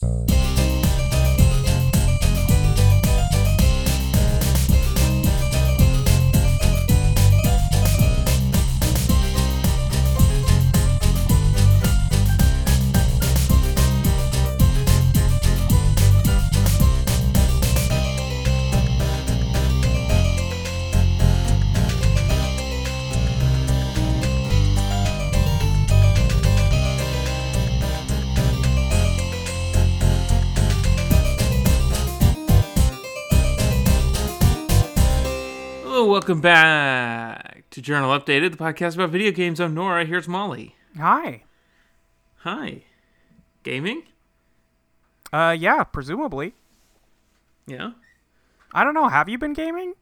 Hello, welcome back to Journal Updated, the podcast about video games. I'm Nora. Here's Molly. Hi. Hi. Gaming? Uh, yeah, presumably. Yeah. I don't know. Have you been gaming?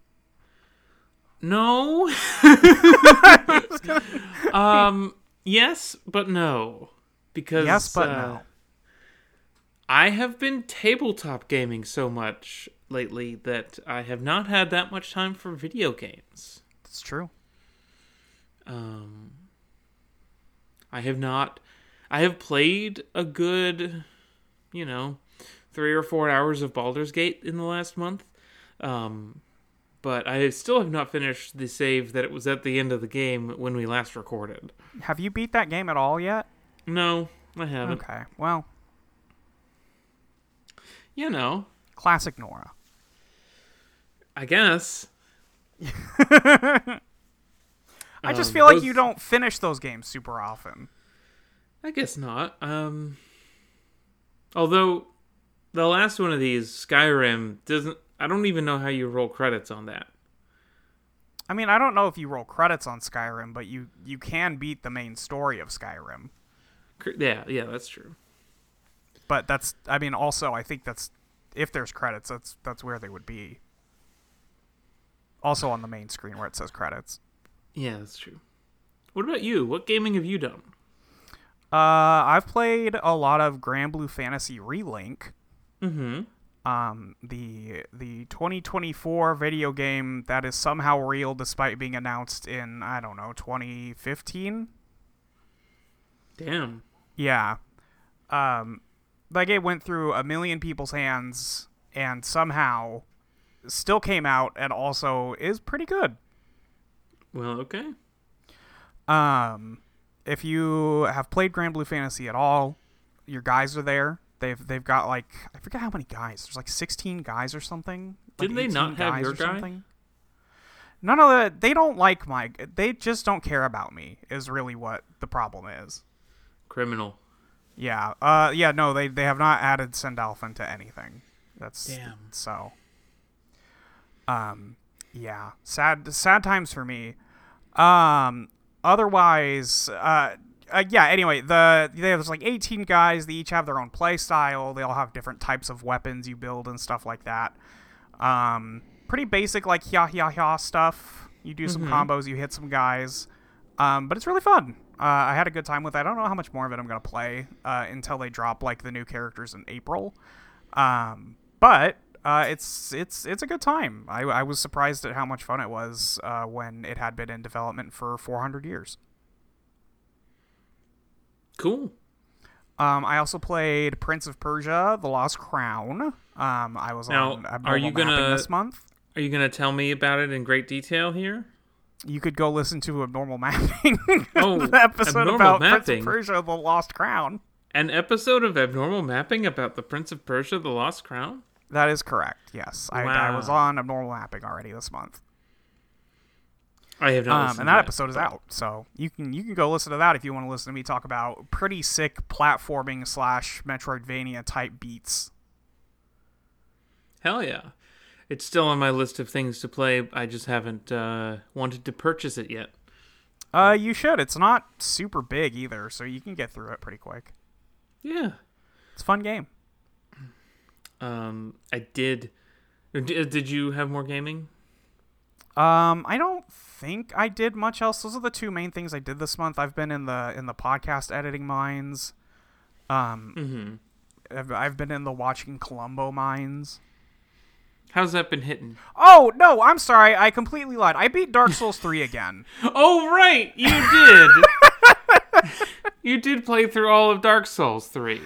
No. um. Yes, but no. Because Yes, but uh, no. I have been tabletop gaming so much lately that I have not had that much time for video games. That's true. Um, I have not. I have played a good, you know, three or four hours of Baldur's Gate in the last month. Um, but I still have not finished the save that it was at the end of the game when we last recorded. Have you beat that game at all yet? No, I haven't. Okay. Well, You know, classic Nora. I guess. I just Um, feel like those- you don't finish those games super often. I guess not. Um, although the last one of these, Skyrim, doesn't. I don't even know how you roll credits on that. I mean, I don't know if you roll credits on Skyrim, but you you can beat the main story of Skyrim. Yeah, yeah, that's true. But that's I mean, also I think that's if there's credits, that's that's where they would be. Also on the main screen where it says credits. Yeah, that's true. What about you? What gaming have you done? Uh, I've played a lot of Granblue Fantasy Relink. Mm-hmm. um, the the 2024 video game that is somehow real despite being announced in I don't know 2015. Damn. Yeah, um, that it went through a million people's hands and somehow still came out and also is pretty good. Well, okay. Um, if you have played Granblue Fantasy at all, your guys are there. They've they've got like I forget how many guys. There's like 16 guys or something. Like Didn't they 18 not have your or guy? something. None of the they don't like my they just don't care about me is really what the problem is. Criminal. Yeah. Uh yeah, no, they they have not added Sandalphon to anything. That's Damn. so um yeah, sad sad times for me. Um otherwise uh uh, yeah. Anyway, the there's like 18 guys. They each have their own play style. They all have different types of weapons you build and stuff like that. Um, pretty basic like ya ya ya stuff. You do some combos, you hit some guys, um, but it's really fun. Uh, I had a good time with it. I don't know how much more of it I'm gonna play uh, until they drop like the new characters in April. Um, but uh, it's it's it's a good time. I, I was surprised at how much fun it was uh, when it had been in development for 400 years. Cool. Um, I also played Prince of Persia: The Lost Crown. Um, I was Now, on are you gonna- this month. Are you gonna tell me about it in great detail here? You could go listen to Abnormal Mapping, Oh, episode about Prince of Persia: The Lost Crown. An episode of Abnormal Mapping about the Prince of Persia: The Lost Crown. That is correct. Yes, I, I was on Abnormal Mapping already this month. I have not. Um, and to that episode is out, so you can you can go listen to that if you want to listen to me talk about pretty sick platforming slash Metroidvania type beats. Hell yeah! It's still on my list of things to play. I just haven't uh, wanted to purchase it yet. Uh, you should. It's not super big either, so you can get through it pretty quick. Yeah. It's a fun game. Um, I did. Did did you have more gaming? Um, I don't think I did much else. Those are the two main things I did this month. I've been in the in the podcast editing mines. Um, Mm-hmm. I've, I've been in the watching Columbo mines. How's that been hitting? Oh no, I'm sorry. I completely lied. I beat Dark Souls three again. Oh right, you did. you did play through all of Dark Souls three.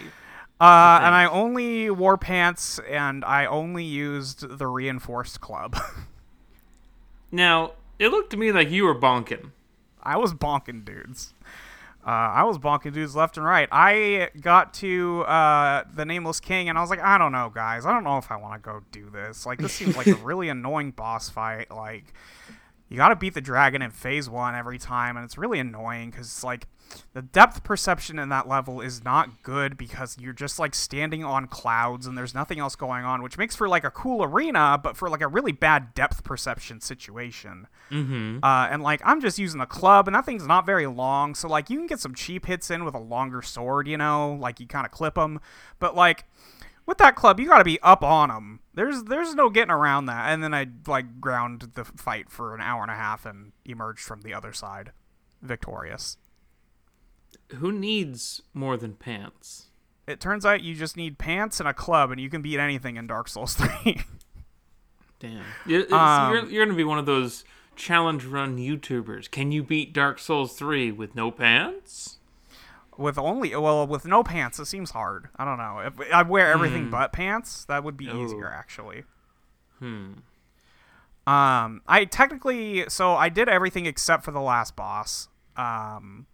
Uh, and I only wore pants, and I only used the reinforced club. Now, it looked to me like you were bonking. I was bonking dudes. Uh, I was bonking dudes left and right. I got to uh, the Nameless King, and I was like, I don't know, guys. I don't know if I want to go do this. Like, this seems like a really annoying boss fight. Like, you got to beat the dragon in phase one every time, and it's really annoying because, like, the depth perception in that level is not good because you're just like standing on clouds and there's nothing else going on, which makes for like a cool arena, but for like a really bad depth perception situation. Mm-hmm. Uh, and like I'm just using the club, and that thing's not very long, so like you can get some cheap hits in with a longer sword, you know, like you kind of clip them. But like with that club, you got to be up on them. There's there's no getting around that. And then I like ground the fight for an hour and a half and emerged from the other side, victorious. Who needs more than pants? It turns out you just need pants and a club, and you can beat anything in Dark Souls 3. Damn. Um, you're you're going to be one of those challenge run YouTubers. Can you beat Dark Souls 3 with no pants? with only, well, with no pants, it seems hard. I don't know. If I wear everything but pants, that would be Oh. easier, actually. Hmm. Um, I technically, so I did everything except for the last boss. Um,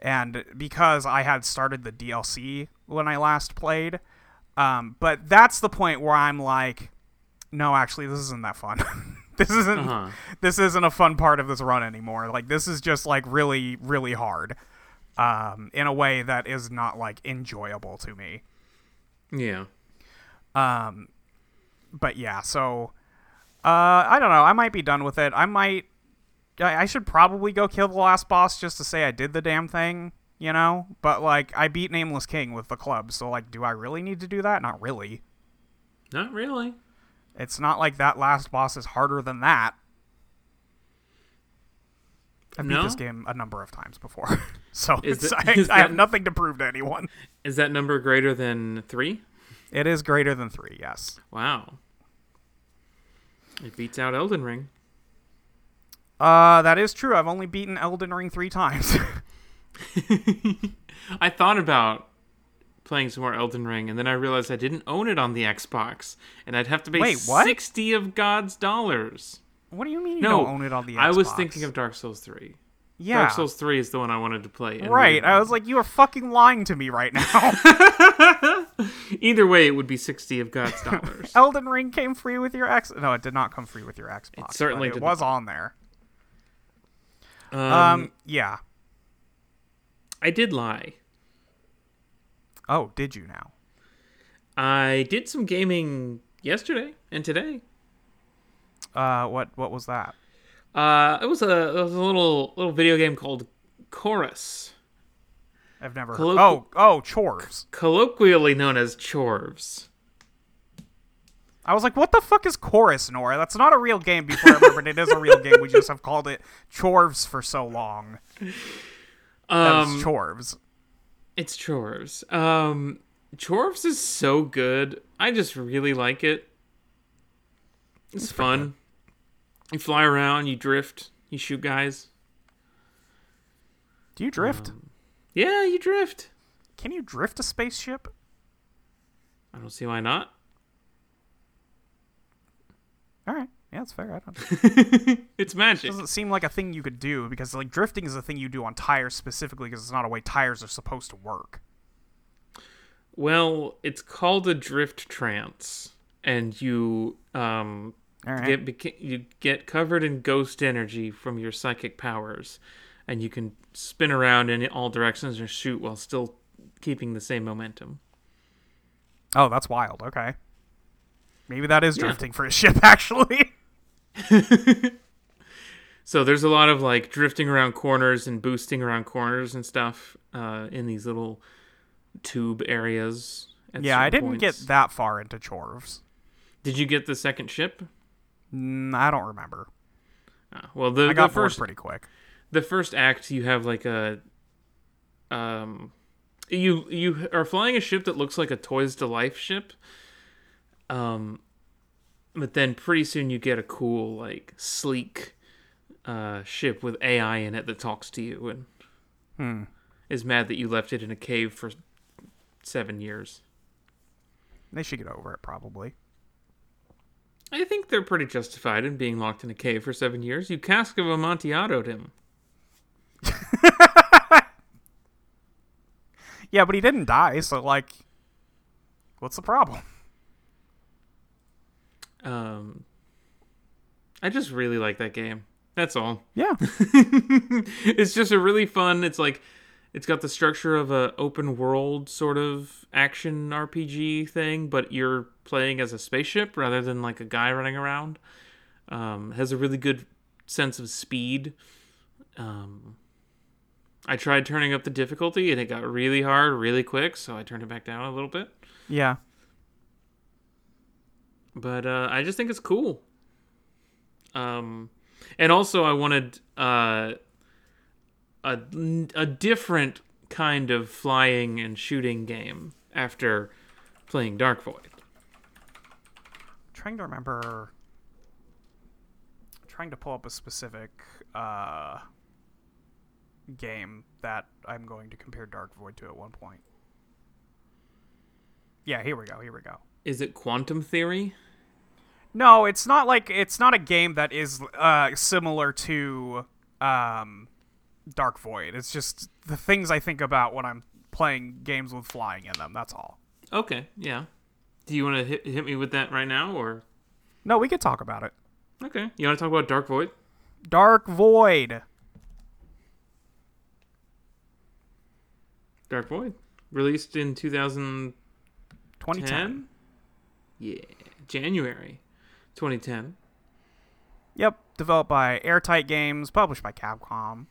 and because I had started the DLC when I last played, um, but that's the point where I'm like, no, actually, this isn't that fun. this isn't Uh-huh. this isn't a fun part of this run anymore. Like this is just like really really hard, um, in a way that is not like enjoyable to me. Yeah. Um, but yeah, so uh, I don't know. I might be done with it. I might. I, I should probably go kill the last boss just to say I did the damn thing, you know. But like, I beat Nameless King with the club, so like, do I really need to do that? Not really. Not really. It's not like that last boss is harder than that. I've beat this game a number of times before, so that- I, I have nothing to prove to anyone. Is that number greater than 3? It is greater than three, yes. Wow. It beats out Elden Ring. Uh, that is true. I've only beaten Elden Ring three times. I thought about playing some more Elden Ring, and then I realized I didn't own it on the Xbox, and I'd have to pay Wait, sixty of God's dollars. what do you mean you No, don't own it on the Xbox? I was thinking of Dark Souls three. yeah, Dark Souls three is the one I wanted to play. right. I was like, you are fucking lying to me right now. Either way, it would be sixty of God's dollars. Elden Ring came free with your X. No, it did not come free with your Xbox. certainly but it was on there. Um, Um, yeah. I did lie. Oh, did you now? I did some gaming yesterday and today. Uh, what what was that? Uh, it was a it was a little little video game called Chorus. I've never. Colloqu- oh, oh, chores. colloquially known as Chorves. I was like, what the fuck is Chorus, Nora? That's not a real game. Before I remembered it is a real game. We just have called it Chorves for so long. Um, Chorves. it's Chorves. Um, Chorves is so good. I just really like it. It's fun. You fly around, you drift, you shoot guys. Do you drift? Yeah, you drift. Can you drift a spaceship? I don't see why not. All right. Yeah, that's fair. I don't. It's magic. doesn't seem like a thing you could do because like drifting is a thing you do on tires specifically because it's not a way tires are supposed to work. Well, it's called a drift trance, and you um All right. get beca- you get covered in ghost energy from your psychic powers, and you can spin around in all directions and shoot while still keeping the same momentum. Oh, that's wild. Okay. Maybe that is Yeah. drifting for a ship actually. So there's a lot of like drifting around corners and boosting around corners and stuff uh, in these little tube areas. yeah, I didn't points. get that far into Chorves. Did you get the second ship? Mm, I don't remember. Ah, well, the, I got the first pretty quick. the first act you have like a um you you are flying a ship that looks like a toys to life ship um but then pretty soon you get a cool like sleek uh ship with ai in it that talks to you and Hmm. is mad that you left it in a cave for seven years They should get over it, probably. I think they're pretty justified in being locked in a cave for seven years. You cask of Amontillado'd him. Yeah, but he didn't die, so like, what's the problem? Um, I just really like that game. That's all. Yeah. it's just a really fun. It's like it's got the structure of a open world sort of action RPG thing, but you're playing as a spaceship rather than like a guy running around. Um, has a really good sense of speed. Um, I tried turning up the difficulty and it got really hard really quick, so I turned it back down a little bit. yeah. But uh, I just think it's cool. Um, and also I wanted uh, a a different kind of flying and shooting game after playing Dark Void. trying to remember. Trying to pull up a specific uh, game that I'm going to compare Dark Void to at one point. Yeah, here we go. Here we go. Is it Quantum Theory? No, it's not like it's not a game that is uh, similar to um, Dark Void. It's just the things I think about when I'm playing games with flying in them. That's all. Okay, yeah. Do you want to hit, hit me with that right now, or No, we could talk about it. okay? You want to talk about Dark Void? Dark Void. Dark Void, released in 2010. 2010. Yeah, January 2010. Yep, developed by Airtight Games, published by Capcom.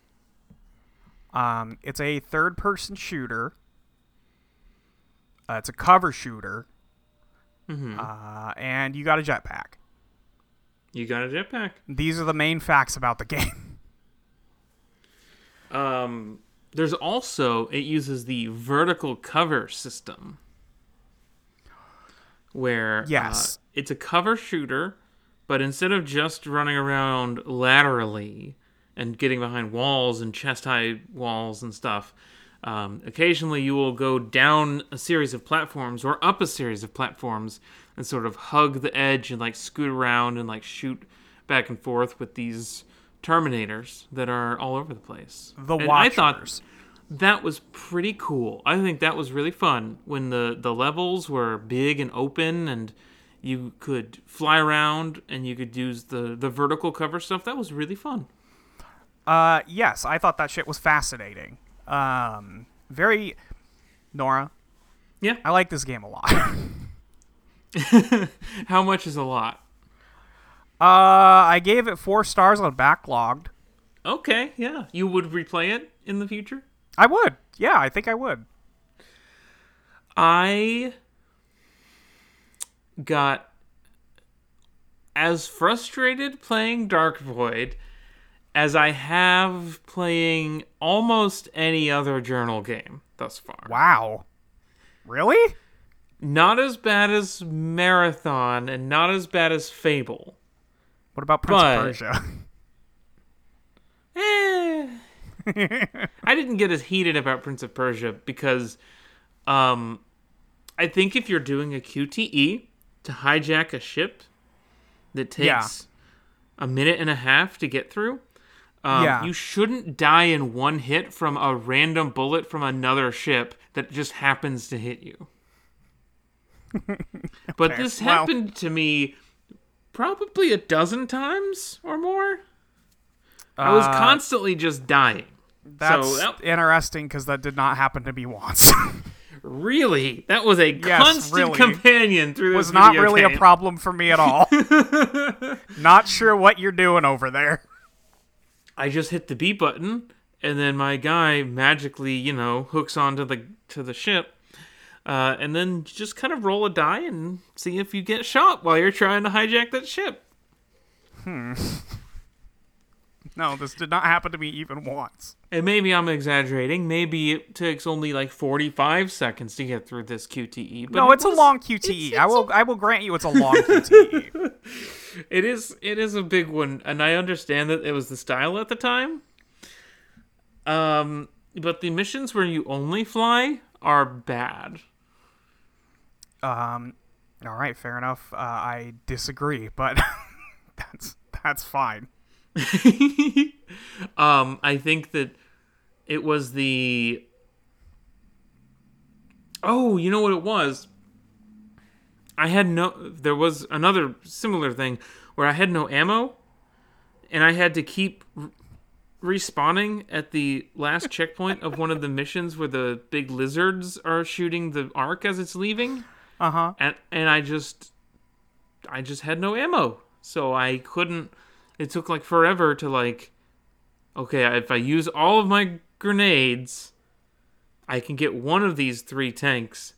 Um, it's a third-person shooter. Uh, it's a cover shooter, hmm uh, and you got a jetpack. You got a jetpack. These are the main facts about the game. Um, there's also it uses the vertical cover system, where Yes. uh, it's a cover shooter, but instead of just running around laterally and getting behind walls and chest high walls and stuff, um, occasionally you will go down a series of platforms or up a series of platforms and sort of hug the edge and like scoot around and like shoot back and forth with these terminators that are all over the place. The And I thought that was pretty cool. I think that was really fun when the the levels were big and open and you could fly around and you could use the the vertical cover stuff. That was really fun. Uh, yes, I thought that shit was fascinating. Um, very, Nora. Yeah. I like this game a lot. How much is a lot? uh, I gave it four stars on backlogged. Okay, yeah. You would replay it in the future? I would. Yeah, I think I would. I got as frustrated playing Dark Void as I have playing almost any other journal game thus far. Wow. Really? Not as bad as Marathon and not as bad as Fable. What about Prince But- of Persia? Eh. I didn't get as heated about Prince of Persia because um, I think if you're doing a QTE to hijack a ship that takes Yeah. a minute and a half to get through, um, Yeah. you shouldn't die in one hit from a random bullet from another ship that just happens to hit you. but Okay, this well- happened to me probably a dozen times or more. I was Uh, constantly just dying. That's so interesting because that did not happen to me once. really, that was a Yes, constant really. companion through this was not really a problem for me at all. not sure what you're doing over there. I just hit the B button, and then my guy magically, you know, hooks onto the to the ship, uh, and then just kind of roll a die and see if you get shot while you're trying to hijack that ship. No, this did not happen to me even once. And maybe I'm exaggerating. Maybe it takes only like 45 seconds to get through this QTE. But No, it it's was- a long QTE. it's- I will I will grant you it's a long. QTE. It is it is a big one, and I understand that it was the style at the time. Um, but the missions where you only fly are bad. Um All right, fair enough. Uh, I disagree, but that's that's fine. um, I think that it was the. Oh, you know what it was? I had no. There was another similar thing where I had no ammo, and I had to keep respawning at the last checkpoint of one of the missions where the big lizards are shooting the arc as it's leaving, Uh huh. and and I just, I just had no ammo, so I couldn't. It took like forever to like. Okay, if I use all of my grenades, I can get one of these three tanks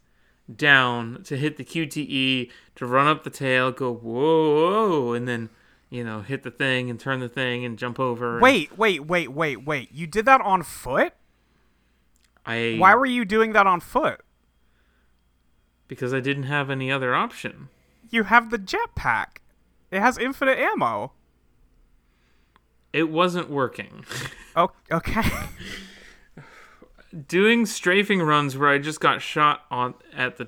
down to hit the QTE to run up the tail, go whoa, whoa and then you know hit the thing and turn the thing and jump over. Wait, wait, wait, wait, wait. You did that on foot? I Why were you doing that on foot? because I didn't have any other option. You have the jetpack. It has infinite ammo. It wasn't working. Oh, okay. Doing strafing runs where I just got shot on at the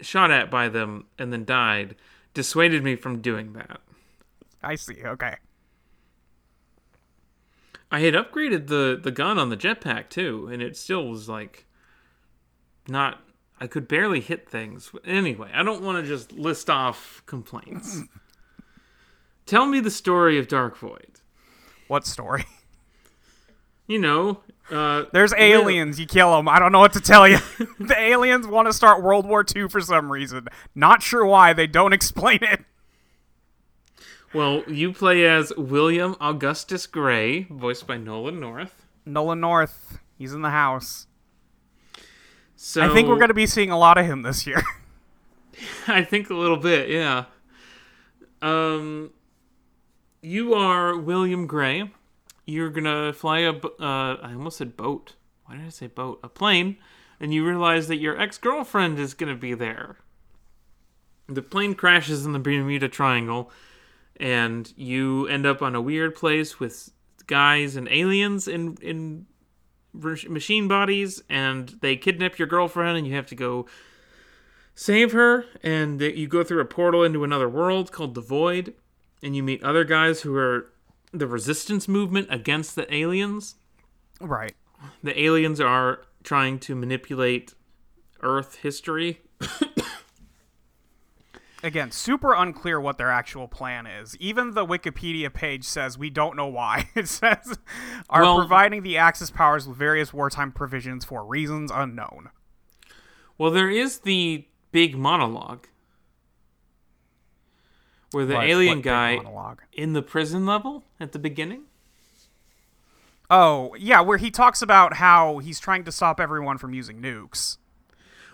shot at by them and then died dissuaded me from doing that. I see. Okay. I had upgraded the the gun on the jetpack too, and it still was like not. I could barely hit things. Anyway, I don't want to just list off complaints. Tell me the story of Dark Void. What story? You know, uh, There's aliens. You kill them. I don't know what to tell you. the aliens want to start World War II for some reason. Not sure why. They don't explain it. well, you play as William Augustus Gray, voiced by Nolan North. Nolan North. He's in the house. So I think we're going to be seeing a lot of him this year. I think a little bit, yeah. Um, you are William Gray. You're gonna fly a. Uh, I almost said boat. Why did I say boat? A plane, and you realize that your ex girlfriend is gonna be there. The plane crashes in the Bermuda Triangle, and you end up on a weird place with guys and aliens in in machine bodies, and they kidnap your girlfriend, and you have to go save her, and you go through a portal into another world called the Void, and you meet other guys who are the resistance movement against the aliens. right. The aliens are trying to manipulate Earth history. Again, super unclear what their actual plan is. Even the Wikipedia page says we don't know why. It says are Well- providing the Axis powers with various wartime provisions for reasons unknown. Well, there is the big monologue where the alien guy monologue? in the prison level at the beginning. Oh, yeah, where he talks about how he's trying to stop everyone from using nukes.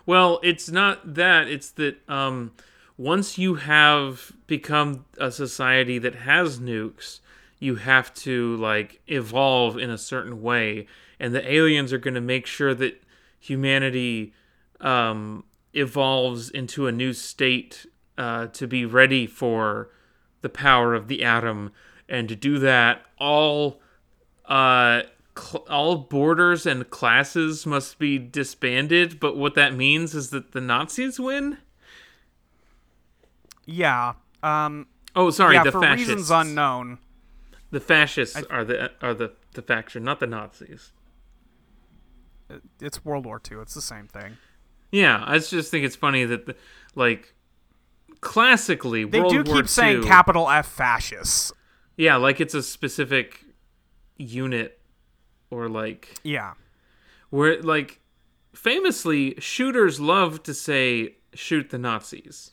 Well, it's not that. It's that um, once you have become a society that has nukes, you have to like evolve in a certain way, and the aliens are going to make sure that humanity um, evolves into a new state uh, to be ready for the power of the atom, and to do that, all uh, cl- all borders and classes must be disbanded. But what that means is that the Nazis win. Yeah. Um Oh, sorry, yeah, the for fascists. reasons unknown. the fascists are the are the the faction, not the Nazis. It's World War II. It's the same thing. Yeah, I just think it's funny that the, like classically They World do War keep saying capital F fascists. Yeah, like it's a specific unit or like Yeah. where like famously shooters love to say shoot the nazis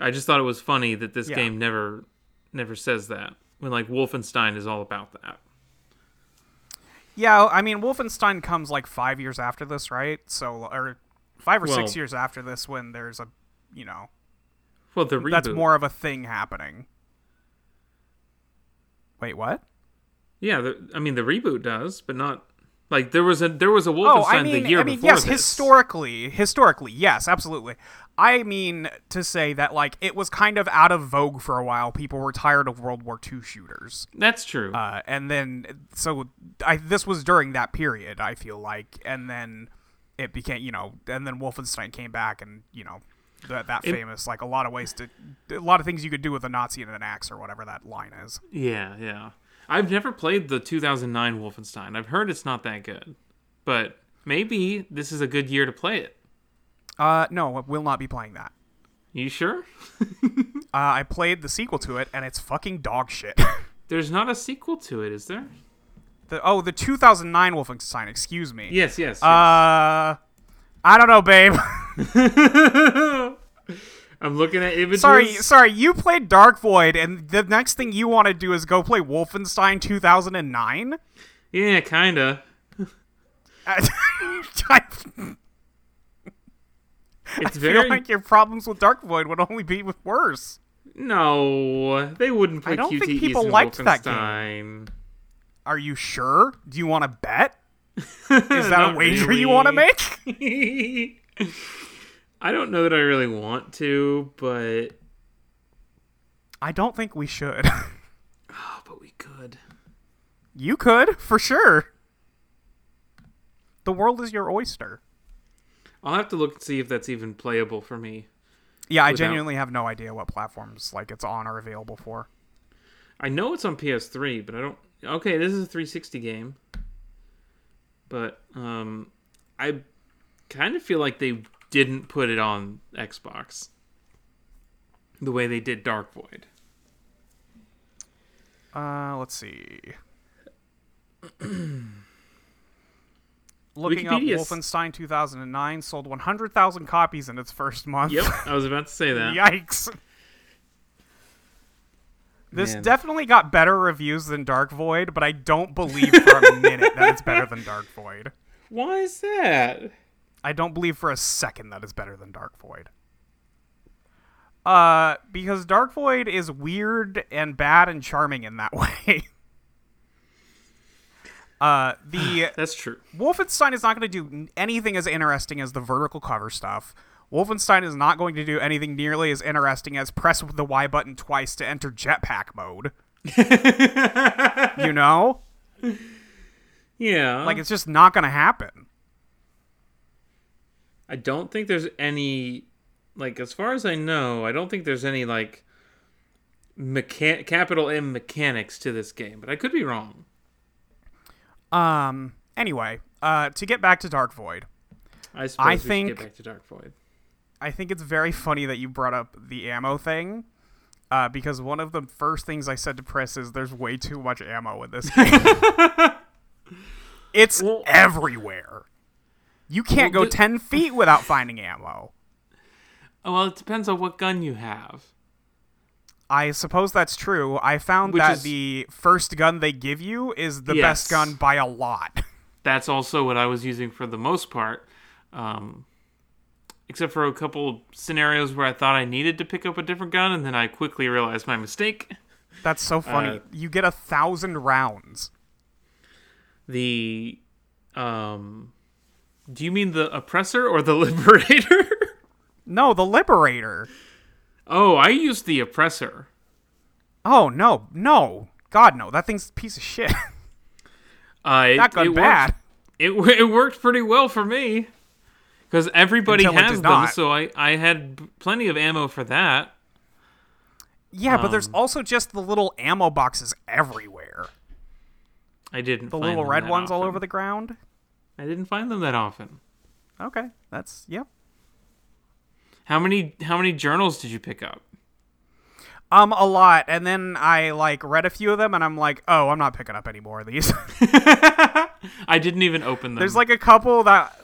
i just thought it was funny that this Yeah. game never never says that when like wolfenstein is all about that Yeah, I mean Wolfenstein comes like 5 years after this, right? So or 5 or 6 years after this when there's a, you know, well the reboot that's more of a thing happening. Wait, what? yeah the, i mean the reboot does but not like there was a there was a wolfenstein Oh, I mean, the year I mean, before yes, this. historically, historically, yes, absolutely. I mean to say that like it was kind of out of vogue for a while. People were tired of World War II shooters, that's true uh, and then so I this was during that period. I feel like, and then it became you know, and then Wolfenstein came back, and you know, that that It- famous like a lot of ways to a lot of things you could do with a Nazi and an axe or whatever that line is. Yeah, yeah. I've never played the 2009 Wolfenstein. I've heard it's not that good, but maybe this is a good year to play it. Uh, no, I will not be playing that. You sure? Uh, I played the sequel to it, and it's fucking dog shit. There's not a sequel to it, is there? the, oh, the 2009 Wolfenstein. Excuse me. Yes, yes. Uh, I don't know, babe. I'm looking at images. sorry, sorry. You played Dark Void, and the next thing you want to do is go play Wolfenstein 2009. Yeah, kinda. I It's feel like your problems with Dark Void would only be with worse. no. They wouldn't play I don't think people liked that Wolfenstein. Are you sure? Do you want to bet? Is that a wager you want to make? I don't know that I really want to, but I don't think we should. oh, but we could. you could, for sure. The world is your oyster. I'll have to look and see if that's even playable for me. Yeah, I Without- genuinely have no idea what platforms like it's on or available for. I know it's on PS3, but I don't. Okay, this is a 360 game, but um, I kind of feel like they didn't put it on Xbox the way they did Dark Void. Uh, let's see. Looking up Wolfenstein 2009 sold 100,000 copies in its first month. Yep, I was about to say that. Yikes. This Man. definitely got better reviews than Dark Void, but I don't believe for a minute that it's better than Dark Void. Why is that? I don't believe for a second that it's better than Dark Void. Uh, because Dark Void is weird and bad and charming in that way. uh, the That's true. Wolfenstein is not going to do anything as interesting as the vertical cover stuff. Wolfenstein is not going to do anything nearly as interesting as press the Y button twice to enter jetpack mode. you know? Yeah. Like, it's just not going to happen. I don't think there's any like as far as I know, I don't think there's any like mechan- capital M mechanics to this game, but I could be wrong. Um, anyway, uh, to get back to Dark Void, I suppose I we should think- get back to Dark Void. I think it's very funny that you brought up the ammo thing. Uh, because one of the first things I said to Press is there's way too much ammo in this game. it's Well- everywhere. You can't Well, go the- 10 feet without finding ammo. Oh, well, it depends on what gun you have. I suppose that's true. I found Which that is- the first gun they give you is the Yes. best gun by a lot. That's also what I was using for the most part. Um, except for a couple scenarios where I thought I needed to pick up a different gun, and then I quickly realized my mistake. That's so funny. Uh, you get a thousand rounds. The um, do you mean the oppressor or the liberator? No, the Liberator. oh, I used the oppressor. Oh no, no, God no, that thing's a piece of shit. Uh, it, that gun it worked- bad. It it worked pretty well for me because everybody Until has them, not. so I I had plenty of ammo for that. Yeah, but there's Um, also just the little ammo boxes everywhere. I didn't. The little red ones all over the ground. I didn't find them that often. Okay, that's yep. How many how many journals did you pick up? Um, a lot, and then I like read a few of them, and I'm like, oh, I'm not picking up any more of these. I didn't even open them. There's like a couple that.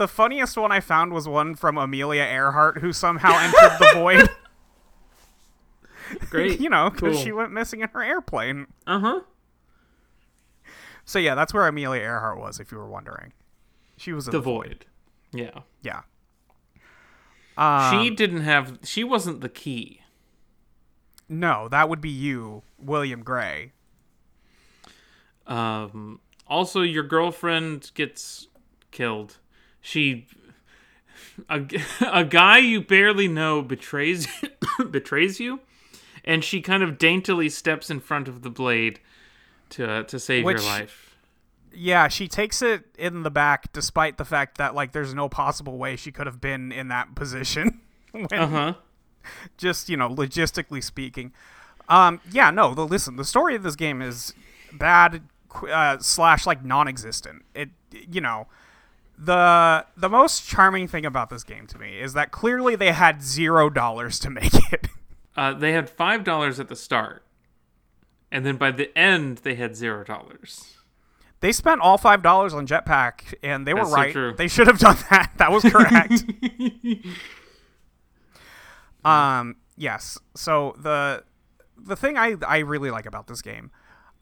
The funniest one I found was one from Amelia Earhart, who somehow entered the void. great. you know, because Cool. she went missing in her airplane. Uh huh. So yeah, that's where Amelia Earhart was, if you were wondering. She was in The void. Yeah. Yeah. Um, she didn't have. She wasn't the key. no, that would be you, William Gray. Um. Also, your girlfriend gets killed. She. a, a guy you barely know betrays betrays you, and she kind of daintily steps in front of the blade to to save Which- your life. Yeah, she takes it in the back despite the fact that like there's no possible way she could have been in that position. when, Uh huh. just, you know, logistically speaking. Um yeah, no, the listen, the story of this game is bad uh, slash like non-existent. It you know, the the most charming thing about this game to me is that clearly they had 0 dollars to make it. Uh, they had five dollars at the start, and then by the end they had zero dollars. They spent all five dollars on Jetpack, and they were That's so right. true. They should have done that. That was correct. um, yes. So the the thing I I really like about this game,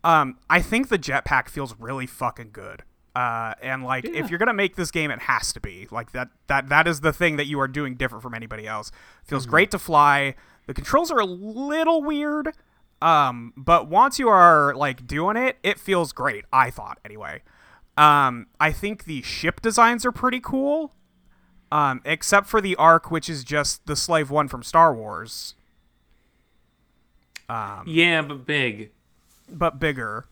um, I think the Jetpack feels really fucking good. Uh, and like Yeah. if you're gonna make this game, it has to be like that. That that is the thing that you are doing different from anybody else. Feels great to fly. The controls are a little weird. Um, but once you are like doing it, it feels great. I thought anyway. Um, I think the ship designs are pretty cool. Um, except for the arc, which is just the Slave One from Star Wars, Yeah, but big. but bigger.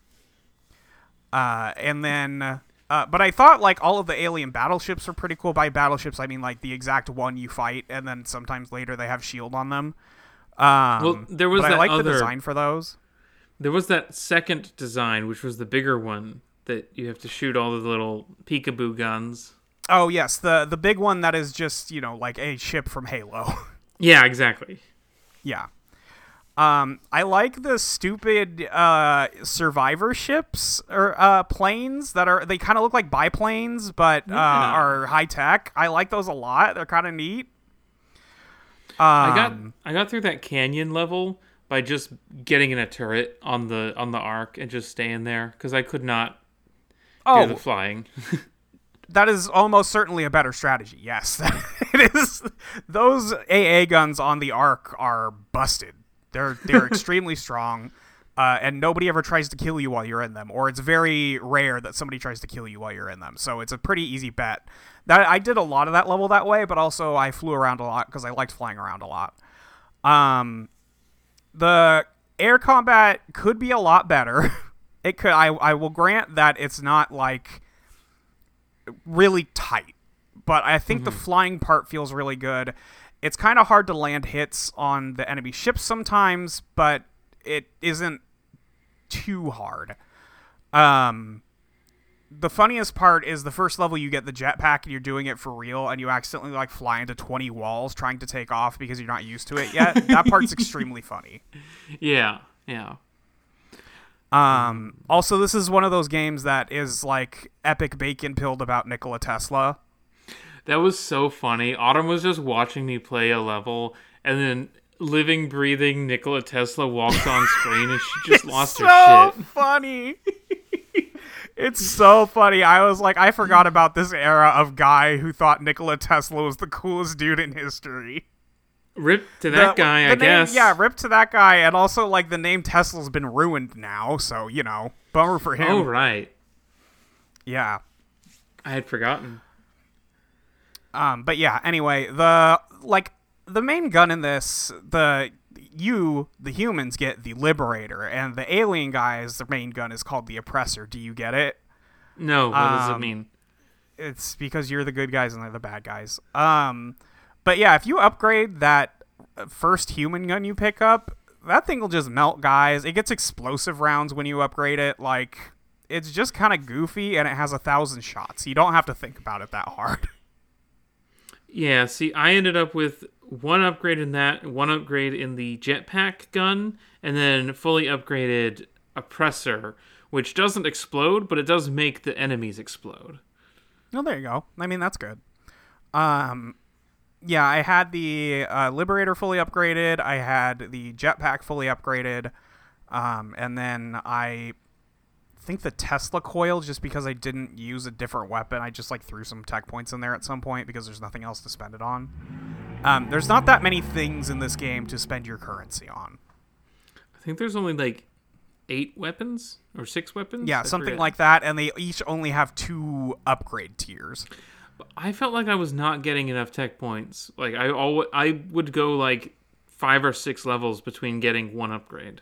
Uh, and then, uh, but I thought like all of the alien battleships are pretty cool. By battleships, I mean like the exact one you fight, and then sometimes later they have shield on them. Um, Well, there was but I that like the design for those. There was that second design, which was the bigger one that you have to shoot all the little peekaboo guns. Oh yes, the the big one that is just you know like a ship from Halo. Yeah, exactly. yeah. Um, I like the stupid uh, survivor ships or uh, planes that are they kind of look like biplanes but uh, are high tech. I like those a lot. They're kind of neat. I got Um, I got through that canyon level by just getting in a turret on the on the arc and just staying there because I could not do oh, the flying. that is almost certainly a better strategy. Yes, it is. Those AA guns on the arc are busted. They're they're extremely strong, uh, and nobody ever tries to kill you while you're in them, or it's very rare that somebody tries to kill you while you're in them. So it's a pretty easy bet. That I did a lot of that level that way, but also I flew around a lot because I liked flying around a lot. Um, the air combat could be a lot better. It could. I I will grant that it's not like really tight. But I think the flying part feels really good. It's kind of hard to land hits on the enemy ships sometimes, but it isn't too hard. Um the funniest part is the first level you get the jetpack and you're doing it for real and you accidentally like fly into 20 walls trying to take off because you're not used to it yet. that part's extremely funny. yeah, yeah. Um, also, this is one of those games that is like epic bacon pilled about Nikola Tesla. That was so funny. Autumn was just watching me play a level, and then living, breathing Nikola Tesla walks on screen, and she just lost so her shit. So funny. it's so funny. I was like, I forgot about this era of guy who thought Nikola Tesla was the coolest dude in history. Rip to that The- guy, the I name- guess. Yeah, rip to that guy, and also like the name Tesla's been ruined now, so you know, bummer for him. Oh right, Yeah. I had forgotten. Um, but yeah, anyway, the like the main gun in this, the you, the humans get the liberator, and the alien guys, the main gun is called the oppressor. Do you get it? No, what does it Um, mean? It's because you're the good guys and they're the bad guys. Um, but yeah, if you upgrade that first human gun you pick up, that thing will just melt guys. It gets explosive rounds when you upgrade it. Like it's just kind of goofy, and it has a thousand shots. You don't have to think about it that hard. Yeah, see, I ended up with one upgrade in that, one upgrade in the jetpack gun, and then fully upgraded oppressor, which doesn't explode, but it does make the enemies explode. Oh, there you go. I mean, that's good. Um, yeah, I had the uh, Liberator fully upgraded. I had the Jetpack fully upgraded, um, and then I think the Tesla coil just because I didn't use a different weapon. I just like threw some tech points in there at some point because there's nothing else to spend it on. Um, there's not that many things in this game to spend your currency on. I think there's only like eight weapons or six weapons. Yeah, I something forget. like that, and they each only have two upgrade tiers. I felt like I was not getting enough tech points. Like I al- I would go like five or six levels between getting one upgrade.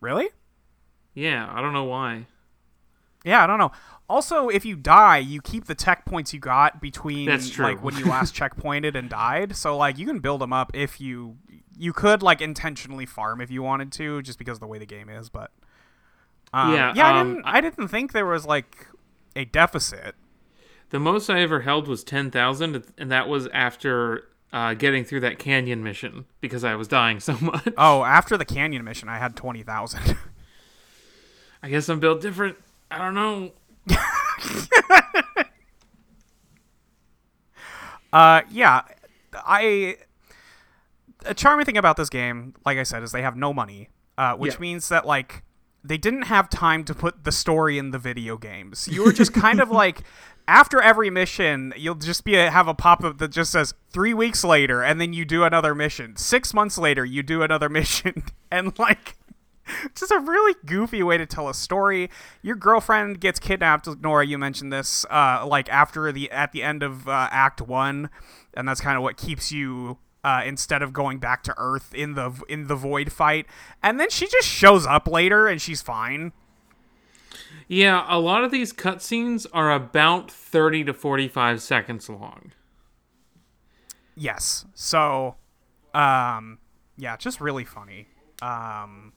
Really? Yeah, I don't know why. Yeah, I don't know. Also, if you die, you keep the tech points you got between That's true. like when you last checkpointed and died. So like you can build them up if you you could like intentionally farm if you wanted to, just because of the way the game is. But um, Yeah, yeah, I um, didn't I didn't think there was like a deficit. The most I ever held was 10,000, and that was after uh, getting through that canyon mission because I was dying so much. Oh, after the canyon mission, I had twenty thousand. I guess I'm built different. I don't know. Uh, yeah, I. A charming thing about this game, like I said, is they have no money, uh, which Yeah. means that like they didn't have time to put the story in the video games. You were just kind of like. After every mission, you'll just be a, have a pop up that just says three weeks later, and then you do another mission. Six months later, you do another mission, and like just a really goofy way to tell a story. Your girlfriend gets kidnapped. Nora, you mentioned this, uh, like after the at the end of uh, Act One, and that's kind of what keeps you uh, instead of going back to Earth in the in the void fight. And then she just shows up later, and she's fine. Yeah, a lot of these cutscenes are about 30 to 45 seconds long. Yes. So, um, yeah, just really funny. Um,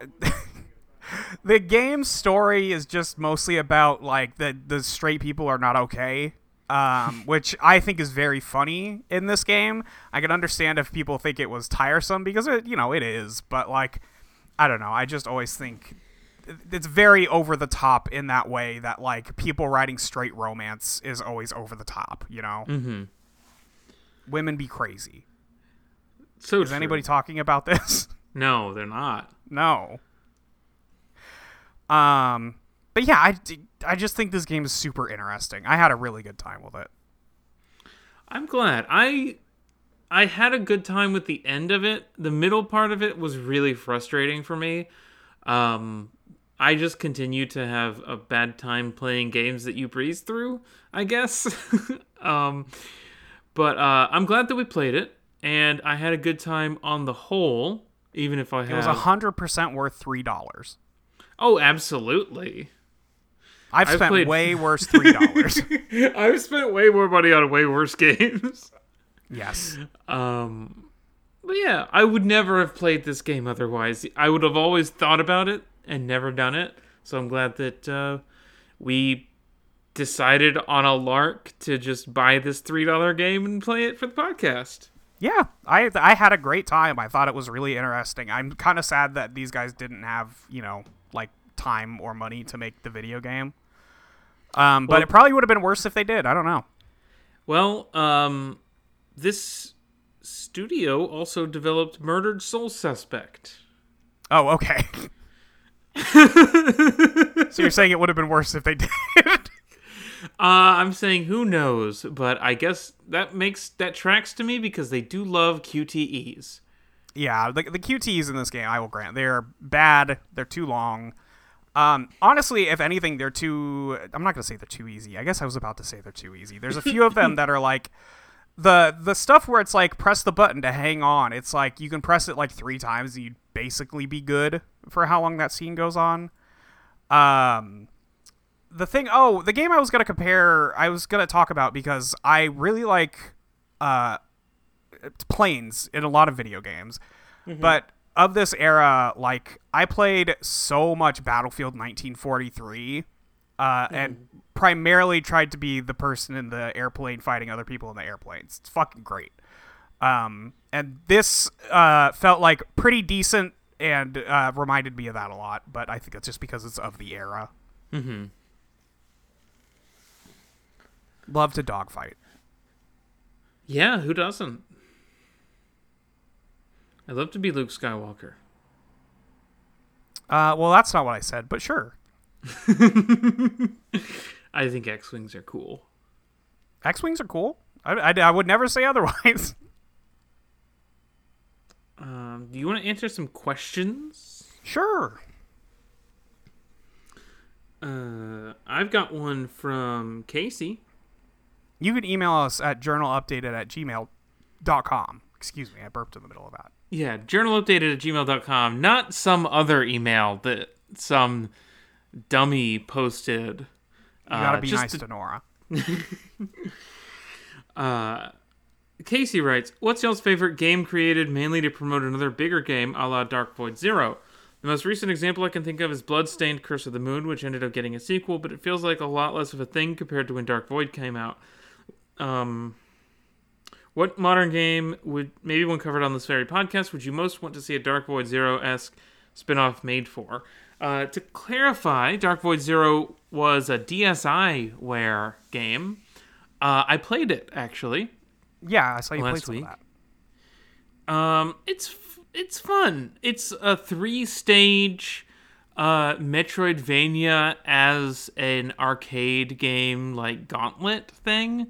the game's story is just mostly about like the the straight people are not okay. Um, which I think is very funny in this game. I can understand if people think it was tiresome because it, you know, it is. But like, I don't know. I just always think it's very over the top in that way that like people writing straight romance is always over the top. You know Mm-hmm. women be crazy. So Is true. anybody talking about this? No, they're not. no. Um, but yeah, I, I just think this game is super interesting. I had a really good time with it. I'm glad. I I had a good time with the end of it. The middle part of it was really frustrating for me. Um I just continue to have a bad time playing games that you breeze through, I guess. um but uh I'm glad that we played it and I had a good time on the whole, even if I had It was a hundred percent worth three dollars. Oh, absolutely. I've I've spent played- way worse three dollars. I've spent way more money on way worse games. yes. Um, but yeah, I would never have played this game otherwise. I would have always thought about it and never done it. So I'm glad that uh, we decided on a lark to just buy this three dollar game and play it for the podcast. Yeah, I I had a great time. I thought it was really interesting. I'm kind of sad that these guys didn't have you know like time or money to make the video game. Um, but Well- it probably would have been worse if they did. I don't know. Well, um, this studio also developed Murdered Soul Suspect. Oh, okay. so you're saying it would have been worse if they did? Uh, I'm saying who knows, but I guess that makes that tracks to me because they do love QTEs. yeah, the, the QTs in this game, I will grant, they're bad. They're too long. Um, honestly, if anything, they're too. I'm not gonna say they're too easy. I guess I was about to say they're too easy. There's a few of them that are like the the stuff where it's like press the button to hang on. It's like you can press it like three times and you'd basically be good for how long that scene goes on. Um, the thing oh the game i was going to compare i was going to talk about because i really like uh planes in a lot of video games. But of this era like i played so much battlefield 1943 uh, and primarily tried to be the person in the airplane fighting other people in the airplanes. It's fucking great. Um, and this uh, felt like pretty decent and uh, reminded me of that a lot but i think it's just because it's of the era. Mm-hmm. Love to dogfight. Yeah, who doesn't? I'd love to be Luke Skywalker. Uh, well, that's not what I said, but sure. I think X Wings are cool. X Wings are cool. I, I, I would never say otherwise. Um, do you want to answer some questions? sure. Uh, I've got one from Casey. You can email us at journalupdated at gmail.com. Excuse me, I burped in the middle of that. Yeah, journalupdated at gmail.com. Not some other email that some Dummy posted. You gotta uh, be just nice to- to Nora. Uh, Casey writes, "What's y'all's favorite game created mainly to promote another bigger game, a la Dark Void Zero? The most recent example I can think of is Bloodstained: Curse of the Moon, which ended up getting a sequel, but it feels like a lot less of a thing compared to when Dark Void came out. Um, what modern game would maybe one covered on this very podcast would you most want to see a Dark Void Zero esque spin-off made for?" Uh, to clarify, Dark Void Zero was a DSI DSiWare game. Uh, I played it actually. Yeah, I saw you Last played some week. of that. Um, it's f- it's fun. It's a three stage uh Metroidvania as an arcade game like Gauntlet thing.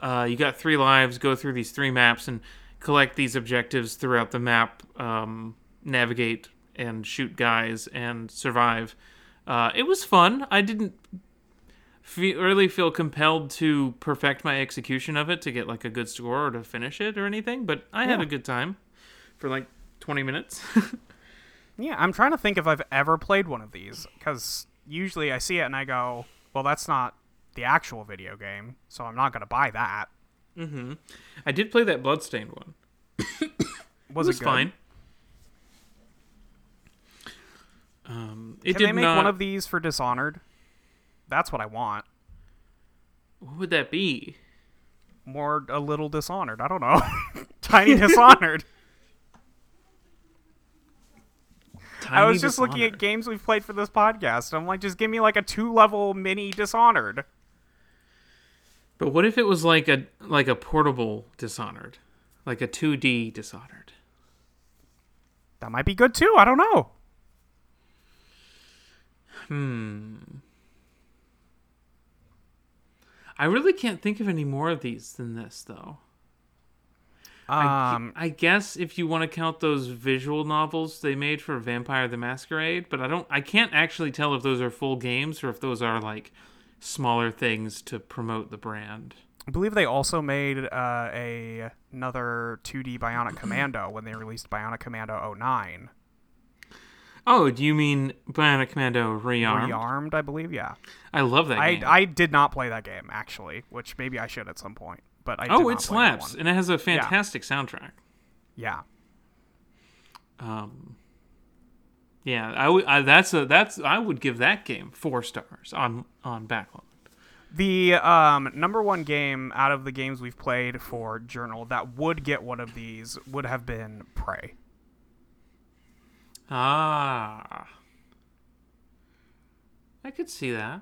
Uh, you got three lives. Go through these three maps and collect these objectives throughout the map. Um, navigate and shoot guys and survive. Uh, it was fun. I didn't fe- really feel compelled to perfect my execution of it to get like a good score or to finish it or anything, but I had a good time for like 20 minutes. Yeah, I'm trying to think if I've ever played one of these because usually I see it and I go, "Well, that's not the actual video game, so I'm not gonna buy that." I did play that Bloodstained one. Was it it, was good? fine. Um, it Can did they make not. one of these for Dishonored? That's what I want. what would that be? More a little Dishonored. I don't know. Tiny Dishonored. I was just looking at games we've played for this podcast. I'm like, just give me like a two level mini Dishonored. But what if it was like a like a portable Dishonored, like a 2D Dishonored? That might be good too. I don't know. Hmm. I really can't think of any more of these than this, though. I, Um, I guess if you want to count those visual novels they made for Vampire the Masquerade, but I don't. I can't actually tell if those are full games or if those are like smaller things to promote the brand. I believe they also made uh, a another 2D Bionic Commando when they released Bionic Commando 09. Oh, do you mean Bionic Commando Rearmed? Rearmed, I believe. Yeah, I love that I game. I did not play that game actually, which maybe I should at some point. But I oh, it slaps, and it has a fantastic soundtrack. Yeah, Um, yeah, I would. I, that's a that's. I would give that game four stars on on backlog. the um, number one game out of the games we've played for Journal that would get one of these would have been Prey. Ah, I could see that.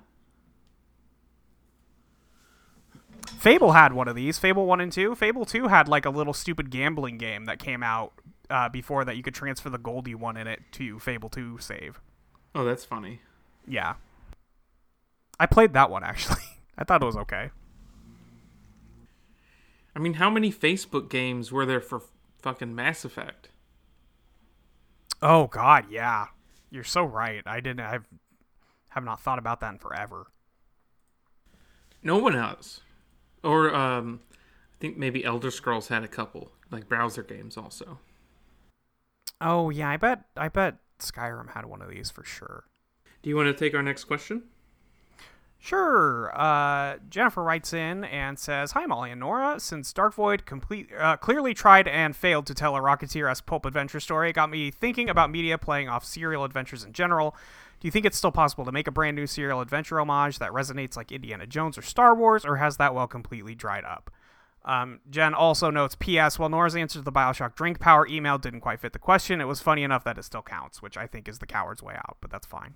Fable had one of these. Fable 1 and 2. Fable 2 had like a little stupid gambling game that came out uh, before that you could transfer the Goldie one in it to Fable 2 save. Oh, that's funny. Yeah. I played that one actually. I thought it was okay. I mean, how many Facebook games were there for fucking Mass Effect? Oh god, yeah. You're so right. I didn't I've have not thought about that in forever. No one has. Or um, I think maybe Elder Scrolls had a couple, like browser games also. Oh yeah, I bet I bet Skyrim had one of these for sure. Do you want to take our next question? Sure. Uh, Jennifer writes in and says, "Hi, Molly and Nora. Since Dark Void complete, uh, clearly tried and failed to tell a Rocketeer-esque pulp adventure story, it got me thinking about media playing off serial adventures in general. Do you think it's still possible to make a brand new serial adventure homage that resonates like Indiana Jones or Star Wars, or has that well completely dried up?" Um, Jen also notes, P.S. While Nora's answer to the Bioshock drink power email didn't quite fit the question, it was funny enough that it still counts, which I think is the coward's way out, but that's fine.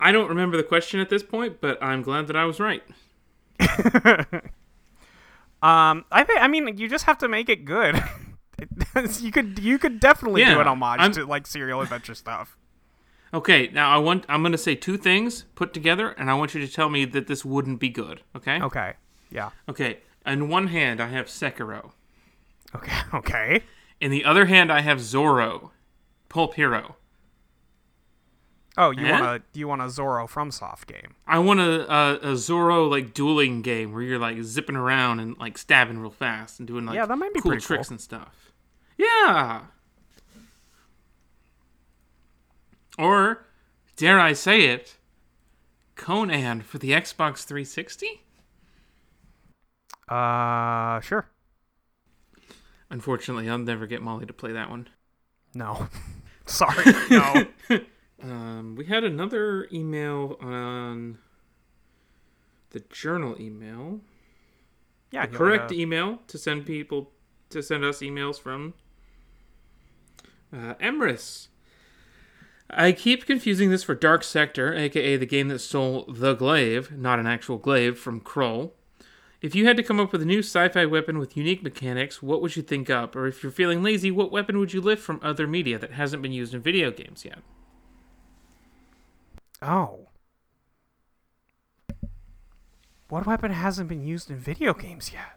I don't remember the question at this point, but I'm glad that I was right. Um, I think I mean you just have to make it good. you could you could definitely Yeah, do an homage I'm- to like serial adventure stuff. Okay, now I want I'm going to say two things put together and I want you to tell me that this wouldn't be good, okay? Okay. Yeah. Okay. In one hand I have Sekiro. Okay. Okay. In the other hand I have Zorro, Pulp Hero. Oh, you Eh? want a you want a Zorro FromSoft game? I want a, a a Zorro like dueling game where you're like zipping around and like stabbing real fast and doing like Yeah, that might be cool tricks cool. and stuff. Yeah. Or dare I say it, Conan for the Xbox 360? Uh, sure. Unfortunately, I'll never get Molly to play that one. No. Sorry. No. Um, we had another email on the journal email. yeah. The correct wanna- email to send people to send us emails from uh, Emrys. I keep confusing this for Dark Sector, aka the game that stole the glaive, not an actual glaive, from Krull. If you had to come up with a new sci-fi weapon with unique mechanics, what would you think up? Or if you're feeling lazy, what weapon would you lift from other media that hasn't been used in video games yet? Oh. What weapon hasn't been used in video games yet?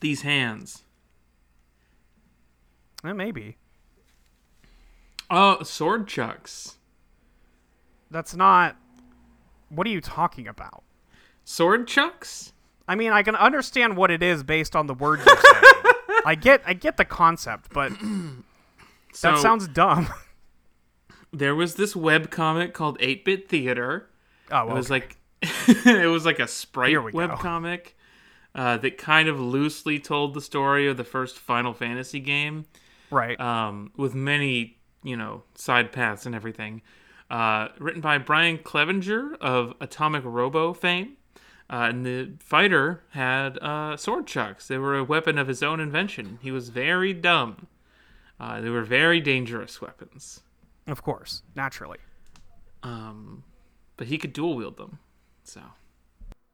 These hands. Eh, maybe. Oh, sword chucks. That's not. What are you talking about? Sword chucks? I mean, I can understand what it is based on the word you're saying. I get, I get the concept, but So, that sounds dumb. there was this web comic called 8-Bit Theater. Oh, It was okay. like it was like a sprite Here we go. web comic uh, that kind of loosely told the story of the first Final Fantasy game, right. um, with many you know side paths and everything. Uh, written by Brian Clevenger of Atomic Robo fame. Uh, and the fighter had uh, sword chucks. They were a weapon of his own invention. He was very dumb. Uh, they were very dangerous weapons. of course, naturally. Um, but he could dual wield them. So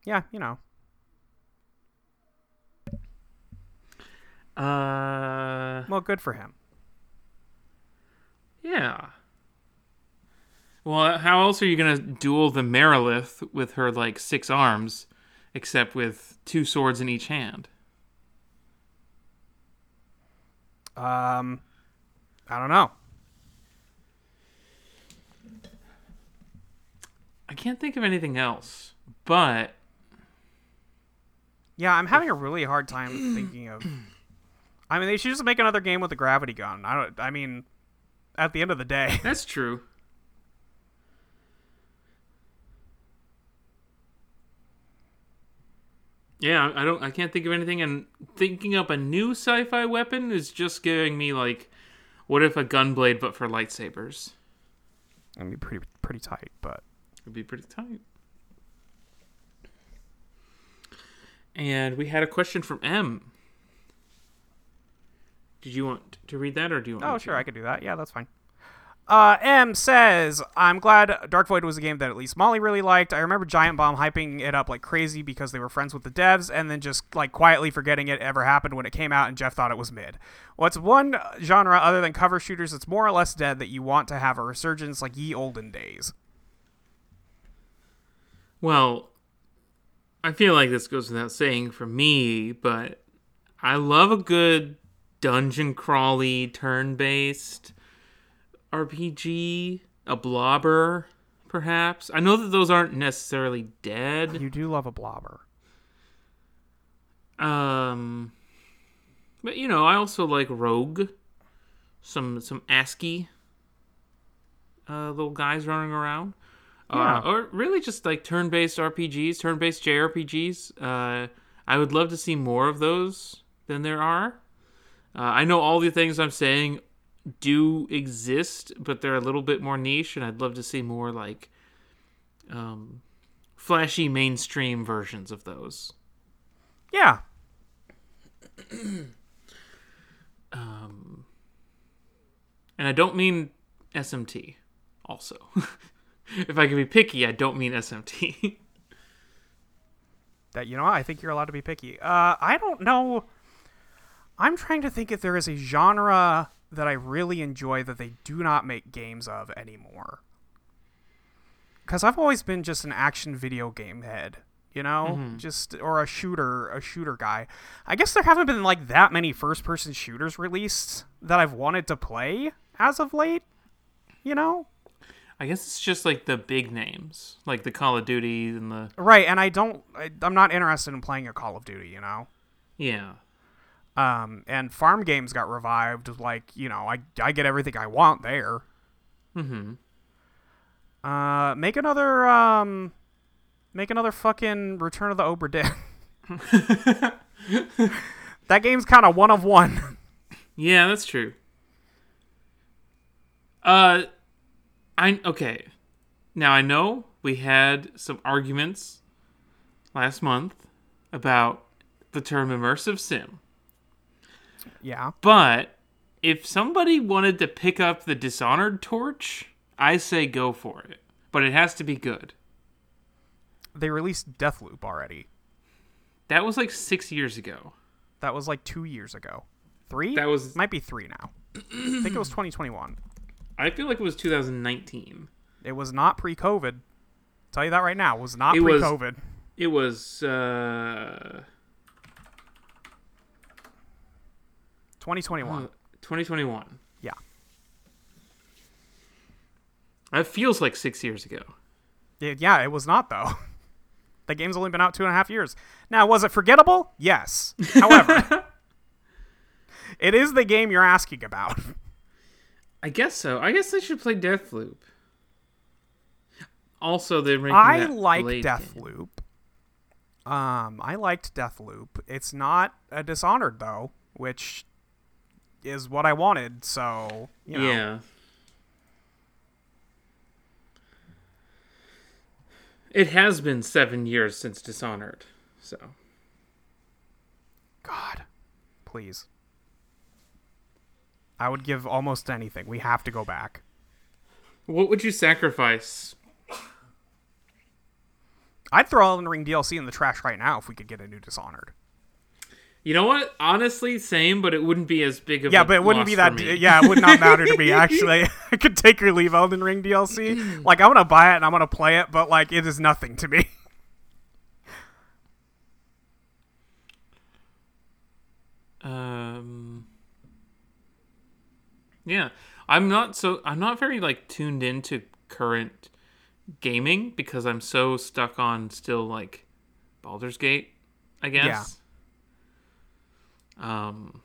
Yeah, you know. Uh, Well, good for him. yeah. Well, how else are you gonna duel the Marilith with her like six arms, except with two swords in each hand? Um, I don't know. I can't think of anything else, but Yeah, I'm having a really hard time thinking of. I mean, they should just make another game with a gravity gun. I don't. I mean, at the end of the day, that's true. Yeah, I don't. I can't think of anything, and thinking up a new sci-fi weapon is just giving me like, what if a gunblade but for lightsabers? it'd be pretty pretty tight. But It'd be pretty tight. And we had a question from M. Did you want to read that, or do you want? oh, sure, to? I could do that. Yeah, that's fine. Uh, M says, I'm glad Dark Void was a game that at least Molly really liked. I remember Giant Bomb hyping it up like crazy because they were friends with the devs and then just like quietly forgetting it ever happened when it came out and Jeff thought it was mid. What's one genre other than cover shooters that's more or less dead that you want to have a resurgence like ye olden days? Well, I feel like this goes without saying for me, but I love a good dungeon crawly, turn based RPG, a blobber, perhaps. I know that those aren't necessarily dead. You do love a blobber. Um, but you know, I also like Rogue, some some ASCII uh, little guys running around. Yeah. Uh, or really just like turn-based RPGs, turn-based JRPGs. Uh, I would love to see more of those than there are. Uh, I know all the things I'm saying do exist, but they're a little bit more niche, and I'd love to see more like um, flashy mainstream versions of those. Yeah. Um, and I don't mean SMT. Also, if I can be picky, I don't mean SMT. That you know, I think you're allowed to be picky. Uh, I don't know. I'm trying to think if there is a genre that I really enjoy that they do not make games of anymore. Because I've always been just an action video game head, you know, mm-hmm. just or a shooter, a shooter guy. I guess there haven't been like that many first-person shooters released that I've wanted to play as of late. You know, I guess it's just like the big names, like the Call of Duty and the right? And I don't. I, I'm not interested in playing a Call of Duty. You know. yeah. Um, and farm games got revived. Like you know, I I get everything I want there. Mm-hmm. Uh, make another um, make another fucking Return of the Obra Dinn. that game's kind of one of one. Yeah, that's true. Uh, I okay. Now I know we had some arguments last month about the term immersive sim, yeah. but if somebody wanted to pick up the Dishonored torch, I say go for it. But it has to be good. They released Deathloop already. That was like six years ago. That was like two years ago. Three? That was- might be three now. I think it was 2021. I feel like it was 2019. It was not pre-COVID. Tell you that right now. It was not It was- pre-COVID. It was uh 2021. 2021. yeah. That feels like six years ago. Yeah, yeah, it was not though. the game's only been out two and a half years. Now, was it forgettable? Yes. However, it is the game you're asking about. I guess so. I guess they should play Deathloop. Also, they're making I like Blade game. Deathloop. Um, I liked Deathloop. It's not a Dishonored though, which is what I wanted. So you know, Yeah. It has been seven years since Dishonored, so God, please. I would give almost anything. We have to go back. what would you sacrifice? I'd throw Elden Ring DLC in the trash right now if we could get a new Dishonored. You know what? Honestly, same, but it wouldn't be as big of Yeah, a but it wouldn't be that. me. Yeah, it would not matter to me. Actually, I could take or leave Elden Ring DLC. Like, I'm gonna buy it and I'm gonna play it, but like, it is nothing to me. Um. Yeah, I'm not so I'm not very like tuned into current gaming because I'm so stuck on still like Baldur's Gate, I guess. Um.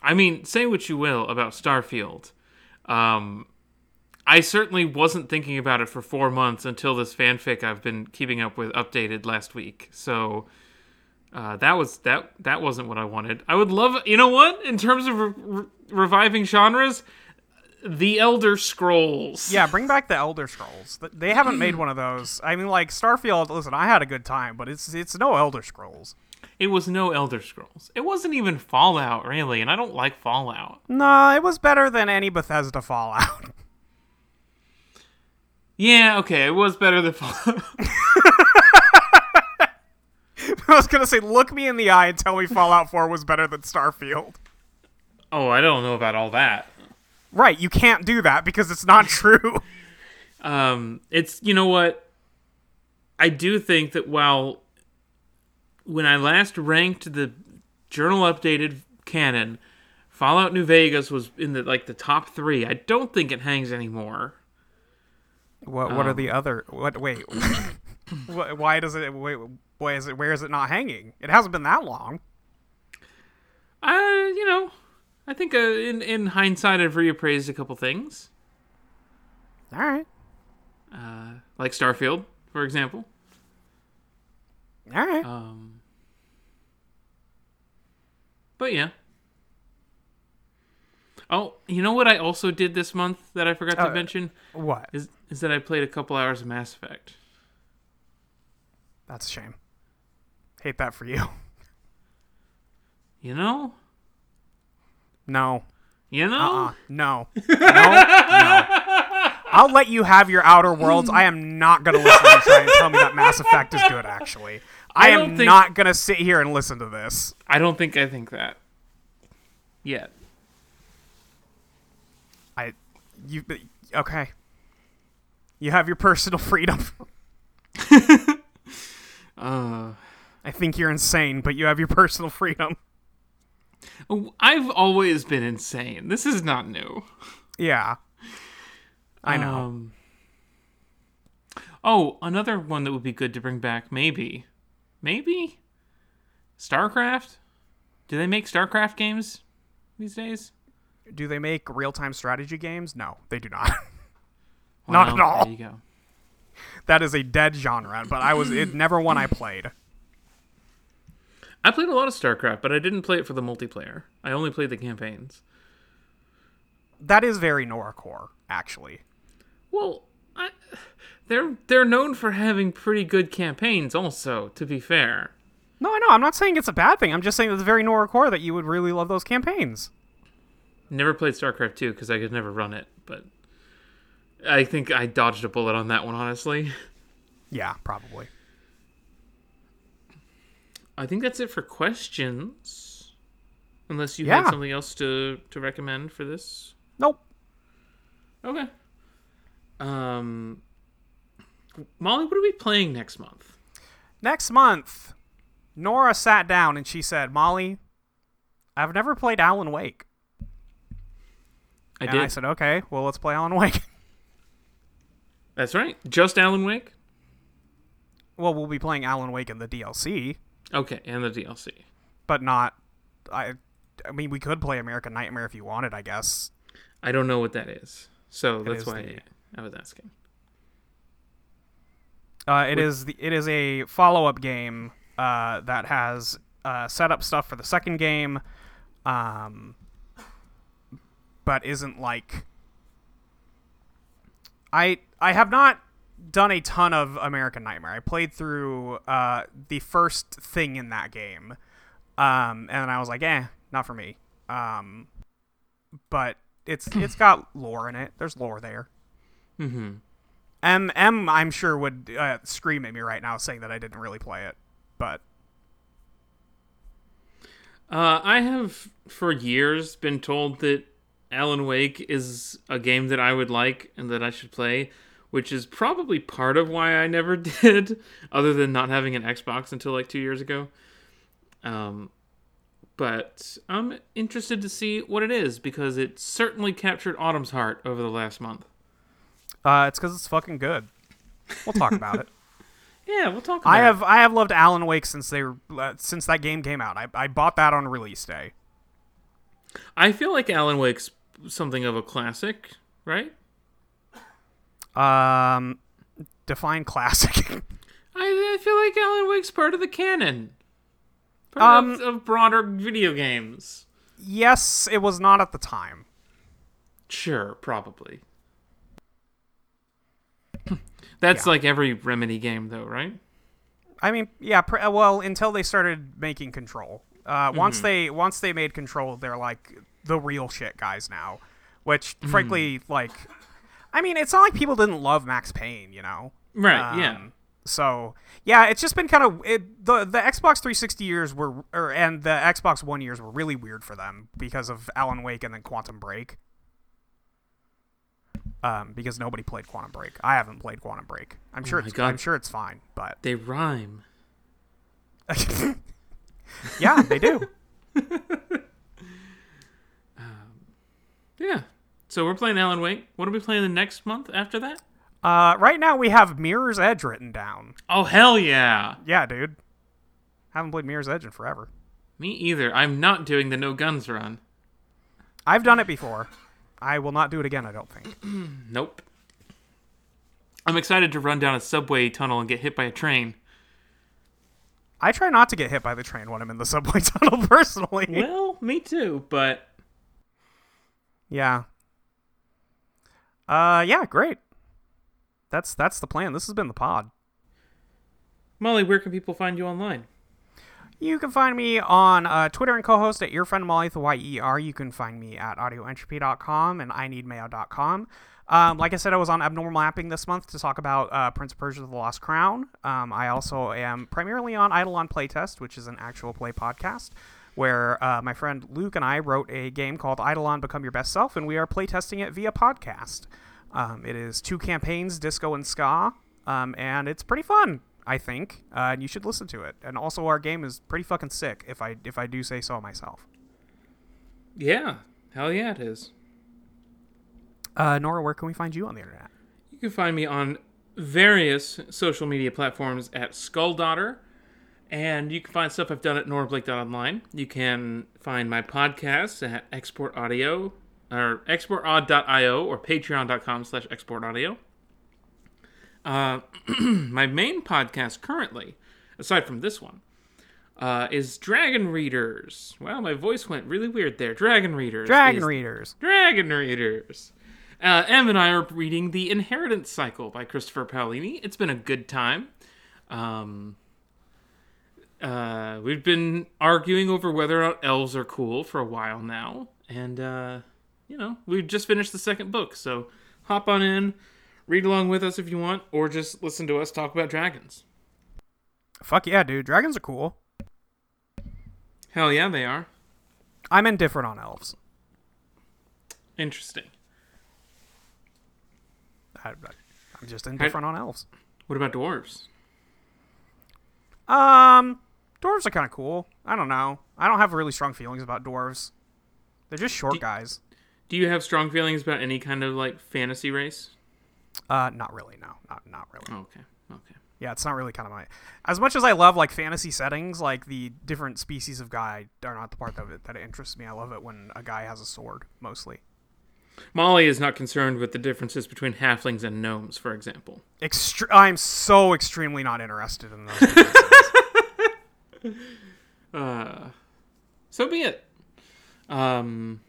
I mean, say what you will about Starfield. Um, I certainly wasn't thinking about it for four months until this fanfic I've been keeping up with updated last week. So uh, that was that that wasn't what I wanted. I would love, you know what? In terms of re- re- reviving genres, the Elder Scrolls. Yeah, bring back the Elder Scrolls. They haven't made one of those. I mean, like Starfield. Listen, I had a good time, but it's it's no Elder Scrolls. It was no Elder Scrolls. It wasn't even Fallout, really, and I don't like Fallout. No, it was better than any Bethesda Fallout. Yeah, okay, it was better than Fallout. I was gonna say, look me in the eye and tell me Fallout 4 was better than Starfield. oh, I don't know about all that. Right, you can't do that because it's not true. um, it's you know what i do think that while when i last ranked the journal updated canon fallout new vegas was in the like the top three i don't think it hangs anymore What what are the other? What wait? Wh- Why does it? Wait, why is it? Where is it not hanging? It hasn't been that long. uh you know i think uh, in in hindsight i've reappraised a couple things All right, uh like starfield for example all right. um but yeah oh you know what i also did this month that i forgot to Uh, mention what? is is that I played a couple hours of Mass Effect. That's a shame. Hate that for you. You know? No. You know? Uh. uh No. No. No. I'll let you have your Outer Worlds. I am not gonna listen to you try and tell me that Mass Effect is good. Actually, I, I am think- not gonna sit here and listen to this. I don't think I think that. Yet. I, you, okay. You have your personal freedom. Uh I think you're insane, but you have your personal freedom. oh, I've always been insane. This is not new. Yeah. I know. Um, oh, another one that would be good to bring back, maybe. Maybe? StarCraft? Do they make StarCraft games these days? do they make real time strategy games? No, they do not. Not at all. There you go. That is a dead genre, but I was it never one I played. I played a lot of StarCraft, but I didn't play it for the multiplayer. I only played the campaigns. That is very Noracore, actually. Well, I, they're they're known for having pretty good campaigns. Also, to be fair, No, I know. I'm not saying it's a bad thing. I'm just saying it's very Noracore that you would really love those campaigns. never played StarCraft two because I could never run it. But I think I dodged a bullet on that one. Honestly, Yeah, probably. I think that's it for questions. Unless you Yeah. had something else to to recommend for this. Nope. Okay. Um, Molly, what are we playing next month? Next month, Nora sat down and she said, "Molly, I've never played Alan Wake." I and did. I said, "Okay, well, let's play Alan Wake." That's right. Just Alan Wake. well, we'll be playing Alan Wake in the DLC, Okay, and the DLC. but not. I. I mean, we could play American Nightmare if you wanted, I guess. I don't know what that is, so that's is why the- I was asking. Uh, it is the, it is a follow up game uh, that has uh, set up stuff for the second game, um, but isn't like. I I have not done a ton of American Nightmare. I played through uh, the first thing in that game, um, and I was like, eh, not for me. Um, but it's it's got lore in it. There's lore there. Mm-hmm. M M I'm sure would uh, scream at me right now saying that I didn't really play it, but Uh, I have for years been told that Alan Wake is a game that I would like and that I should play, which is probably part of why I never did, other than not having an Xbox until like two years ago. Um, but I'm interested to see what it is because it certainly captured Autumn's heart over the last month. Uh, it's because it's fucking good. We'll talk about it. Yeah, we'll talk about I it. have I have loved Alan Wake since they were, uh, since that game came out. I I bought that on release day. I feel like Alan Wake's something of a classic, right? Um, define classic. I, I feel like Alan Wake's part of the canon. Part of, Um, of broader video games. yes, it was not at the time. Sure, probably. That's Yeah. like every Remedy game, though, right? I mean, yeah. Pr- uh, well, until they started making Control. Uh, Once they once they made Control, they're like the real shit guys now. Which, frankly, like, I mean, it's not like people didn't love Max Payne, you know. Right, yeah. Um, So yeah, it's just been kind of it, the the Xbox 360 years were, or, and the Xbox One years were really weird for them because of Alan Wake and then Quantum Break. Um, because nobody played Quantum Break. I haven't played Quantum Break. I'm sure Oh it's God. I'm sure it's fine, but They rhyme. yeah, they do. Yeah. So we're playing Alan Wake. What are we playing the next month after that? Uh, right now we have Mirror's Edge written down. Oh, hell yeah. Yeah, dude. Haven't played Mirror's Edge in forever. Me either. I'm not doing the no guns run. I've done it before. I will not do it again. I don't think. Nope. I'm excited to run down a subway tunnel and get hit by a train. I try not to get hit by the train when I'm in the subway tunnel personally. Well, me too, but Yeah. Uh, yeah, great. That's that's the plan. This has been the pod. Molly, where can people find you online? You can find me on uh, Twitter and Cohost at your friend Molly the Y-E-R. You can find me at audioentropy.com and ineedmayo.com. Um, like I said, I was on Abnormal Mapping this month to talk about uh, Prince of Persia: The Lost Crown. Um, I also am primarily on Eidolon Playtest, which is an actual play podcast, where uh, my friend Luke and I wrote a game called Eidolon Become Your Best Self, and we are playtesting it via podcast. Um, it is two campaigns, disco and ska, um, and it's pretty fun. I think, uh, and you should listen to it. And also, our game is pretty fucking sick, if I if I do say so myself. Yeah, hell yeah, it is. Uh, Nora, where can we find you on the internet? You can find me on various social media platforms at Skulldaughter, and you can find stuff I've done at norblake.online. You can find my podcasts at Export Audio or exportaud.io or patreon.com slash exportaudio. Uh, my main podcast currently, aside from this one, uh, is Dragon Readers. Wow, my voice went really weird there. Dragon Readers. Dragon readers. Dragon Readers. Uh, Em and I are reading The Inheritance Cycle by Christopher Paolini. It's been a good time. Um, uh, we've been arguing over whether or not elves are cool for a while now. And, uh, you know, we've just finished the second book. So hop on in, read along with us if you want, or just listen to us talk about dragons. Fuck yeah, dude. Dragons are cool. Hell yeah, they are. I'm indifferent on elves. Interesting. I, I'm just indifferent on elves. What about dwarves? Um, dwarves are kind of cool. I don't know. I don't have really strong feelings about dwarves. They're just short Do- guys. Do you have strong feelings about any kind of like fantasy race? Uh, not really. No, not not really. Okay. Okay. Yeah, it's not really kind of my. As much as I love like fantasy settings, like the different species of guy are not the part of it that interests me. I love it when a guy has a sword, mostly. Molly is not concerned with the differences between halflings and gnomes, for example. Extre- I'm so extremely not interested in those. Uh, so be it. Um,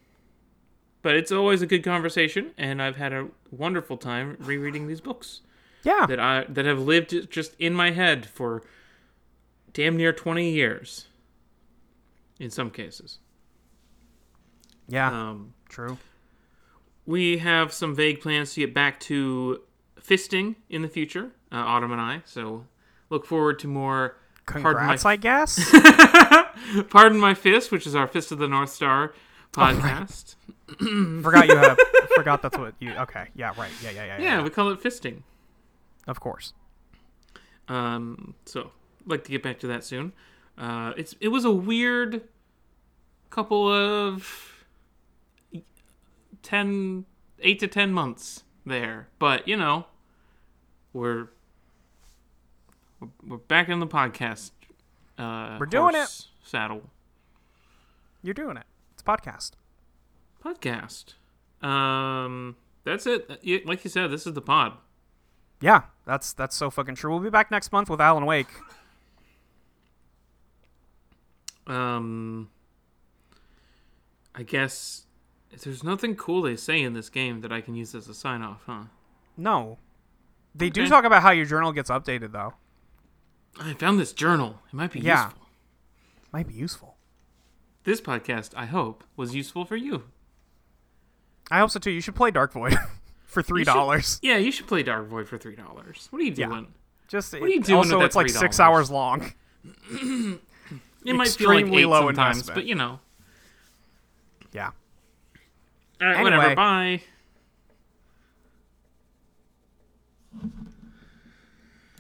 but it's always a good conversation, and I've had a wonderful time rereading these books yeah, that I that have lived just in my head for damn near twenty years. In some cases, yeah, um, true. we have some vague plans to get back to fisting in the future, uh, Autumn and I. So look forward to more. Pardon my Congrats, I guess. Pardon my fist, which is our Fist of the North Star podcast. forgot you have. forgot that's what you. Okay, yeah, right. Yeah, yeah, yeah, yeah. Yeah, we call it fisting. Of course. Um, so like to get back to that soon. Uh, it's it was a weird couple of ten, eight to ten months there, but you know, we're we're, we're back in the podcast. Uh, We're doing it Saddle You're doing it. Podcast. podcast. Um, that's it. Like you said, this is the pod. Yeah, that's that's so fucking true. We'll be back next month with Alan Wake. Um, I guess there's nothing cool they say in this game that I can use as a sign off, huh? No. They do talk about how your journal gets updated though. I found this journal. It might be Yeah. useful. Might be useful. This podcast, I hope, was useful for you. I hope so too. You should play Dark Void for three dollars. Yeah, you should play Dark Void for three dollars. What are you Yeah. doing? Just are you doing also it's like six $3? hours long. It might feel like eight low sometimes, investment. but you know. Yeah. All right, whatever. Anyway. Bye.